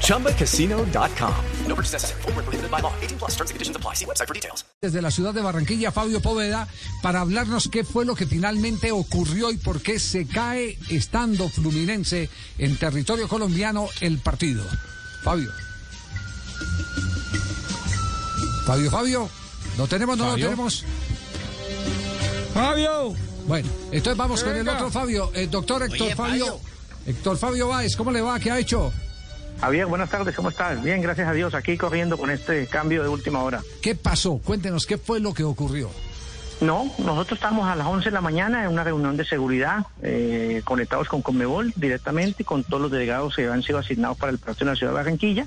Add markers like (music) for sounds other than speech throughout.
ChumbaCasino.com. No purchase necessary. Full prohibited by law. 18 plus terms and conditions apply. See website for details. Desde la ciudad de Barranquilla, Fabio Poveda, para hablarnos qué fue lo que finalmente ocurrió y por qué se cae estando Fluminense en territorio colombiano el partido. Fabio. Fabio, Fabio. ¿Lo tenemos no lo tenemos? Fabio. Bueno, entonces vamos con el otro Fabio. El doctor Héctor Oye, Fabio. Fabio. Héctor Fabio Báez, ¿cómo le va? ¿Qué ha hecho? Javier, buenas tardes, ¿cómo estás? Bien, gracias a Dios, aquí corriendo con este cambio de última hora. ¿Qué pasó? Cuéntenos, ¿qué fue lo que ocurrió? No, nosotros estamos a las 11 de la mañana en una reunión de seguridad, eh, conectados con Conmebol directamente, con todos los delegados que han sido asignados para el partido en la ciudad de Barranquilla.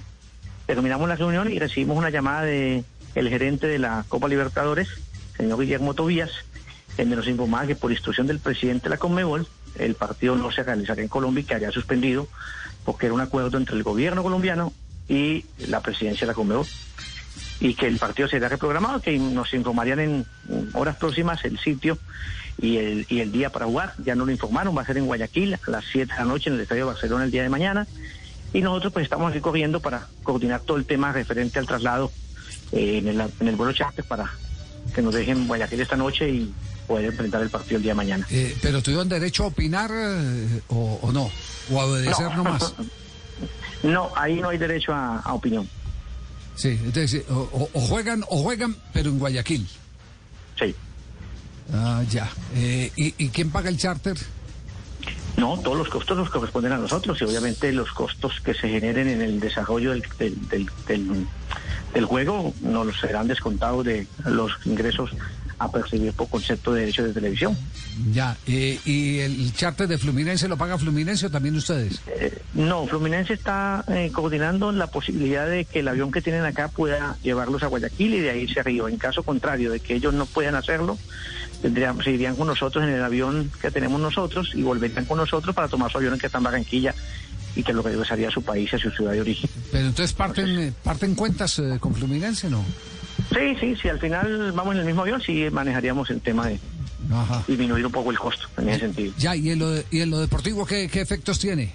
Terminamos la reunión y recibimos una llamada de el gerente de la Copa Libertadores, señor Guillermo Tobías, donde nos informaba que por instrucción del presidente de la Conmebol, el partido no se realizaría en Colombia y que había suspendido, porque era un acuerdo entre el gobierno colombiano y la presidencia de la Conmebol y que el partido sería reprogramado, que nos informarían en horas próximas el sitio y el, y el día para jugar. Ya no lo informaron, va a ser en Guayaquil a las 7 de la noche en el Estadio de Barcelona el día de mañana. Y nosotros pues estamos aquí corriendo para coordinar todo el tema referente al traslado eh, en, el, en el vuelo charter para que nos dejen Guayaquil esta noche y poder enfrentar el partido el día de mañana. Eh, ¿Pero tuvieron derecho a opinar eh, o, o no? ¿O a obedecer No. nomás? (laughs) No, ahí no hay derecho a, a opinión. Sí, entonces, o, o- o juegan, o juegan, pero en Guayaquil. Sí. Ah, ya. Eh, ¿y, y quién paga el charter? No, todos los costos nos corresponden a nosotros y obviamente los costos que se generen en el desarrollo del, del, del, del- del juego nos serán descontados de los ingresos a percibir por concepto de derechos de televisión. Ya. eh, ¿Y el charter de Fluminense lo paga Fluminense o también ustedes? Eh, no, Fluminense está eh, coordinando la posibilidad de que el avión que tienen acá pueda llevarlos a Guayaquil y de ahí a Río. En caso contrario de que ellos no puedan hacerlo, tendrían, se irían con nosotros en el avión que tenemos nosotros y volverían con nosotros para tomar su avión en que está en Barranquilla y que lo regresaría a su país, a su ciudad de origen. Pero entonces parten, eh, parten cuentas eh, con Fluminense, ¿no? Sí, sí, si al final vamos en el mismo avión, sí manejaríamos el tema de Ajá. disminuir un poco el costo en ese sentido. Ya, ¿y en lo, de- y en lo deportivo qué, qué efectos tiene?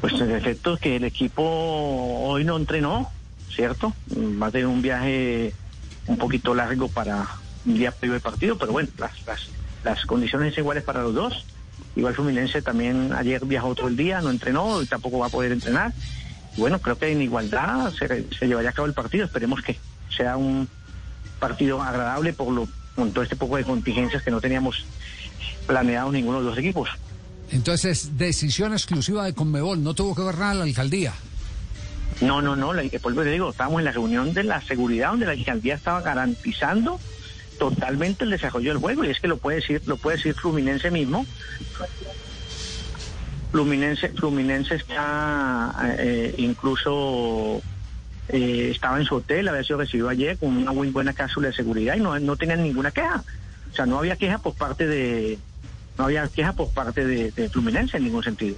Pues en efecto que el equipo hoy no entrenó, ¿cierto? Va a tener un viaje un poquito largo para un día previo del partido, pero bueno, las, las, las condiciones son iguales para los dos. Igual Fluminense también ayer viajó todo el día, no entrenó y tampoco va a poder entrenar. Y bueno, creo que en igualdad se, se llevaría a cabo el partido. Esperemos que sea un partido agradable por lo con todo este poco de contingencias que no teníamos planeado ninguno de los equipos. Entonces, es decisión exclusiva de Conmebol, no tuvo que ver nada la alcaldía. No, no, no, la, por eso te digo, estábamos en la reunión de la seguridad donde la alcaldía estaba garantizando totalmente el desarrollo del juego y es que lo puede decir, lo puede decir Fluminense mismo. Fluminense, Fluminense está eh, incluso eh, estaba en su hotel, había sido recibido ayer con una muy buena cápsula de seguridad y no, no tenían ninguna queja. O sea, no había queja por parte de no había queja por parte de, de Fluminense en ningún sentido.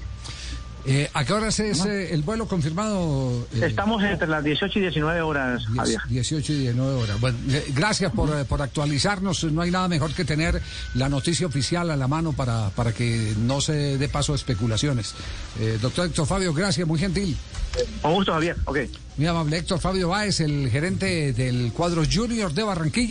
Eh, ¿A qué horas es eh, el vuelo confirmado? eh, Estamos entre las 18 y 19 horas, Javier. 18 y 19 horas. Bueno, eh, gracias por, por actualizarnos. No hay nada mejor que tener la noticia oficial a la mano para, para que no se dé paso a especulaciones. Eh, doctor Héctor Fabio, gracias, muy gentil. Con gusto, Javier. Ok. Muy amable Héctor Fabio Báez, el gerente del cuadro Junior de Barranquilla.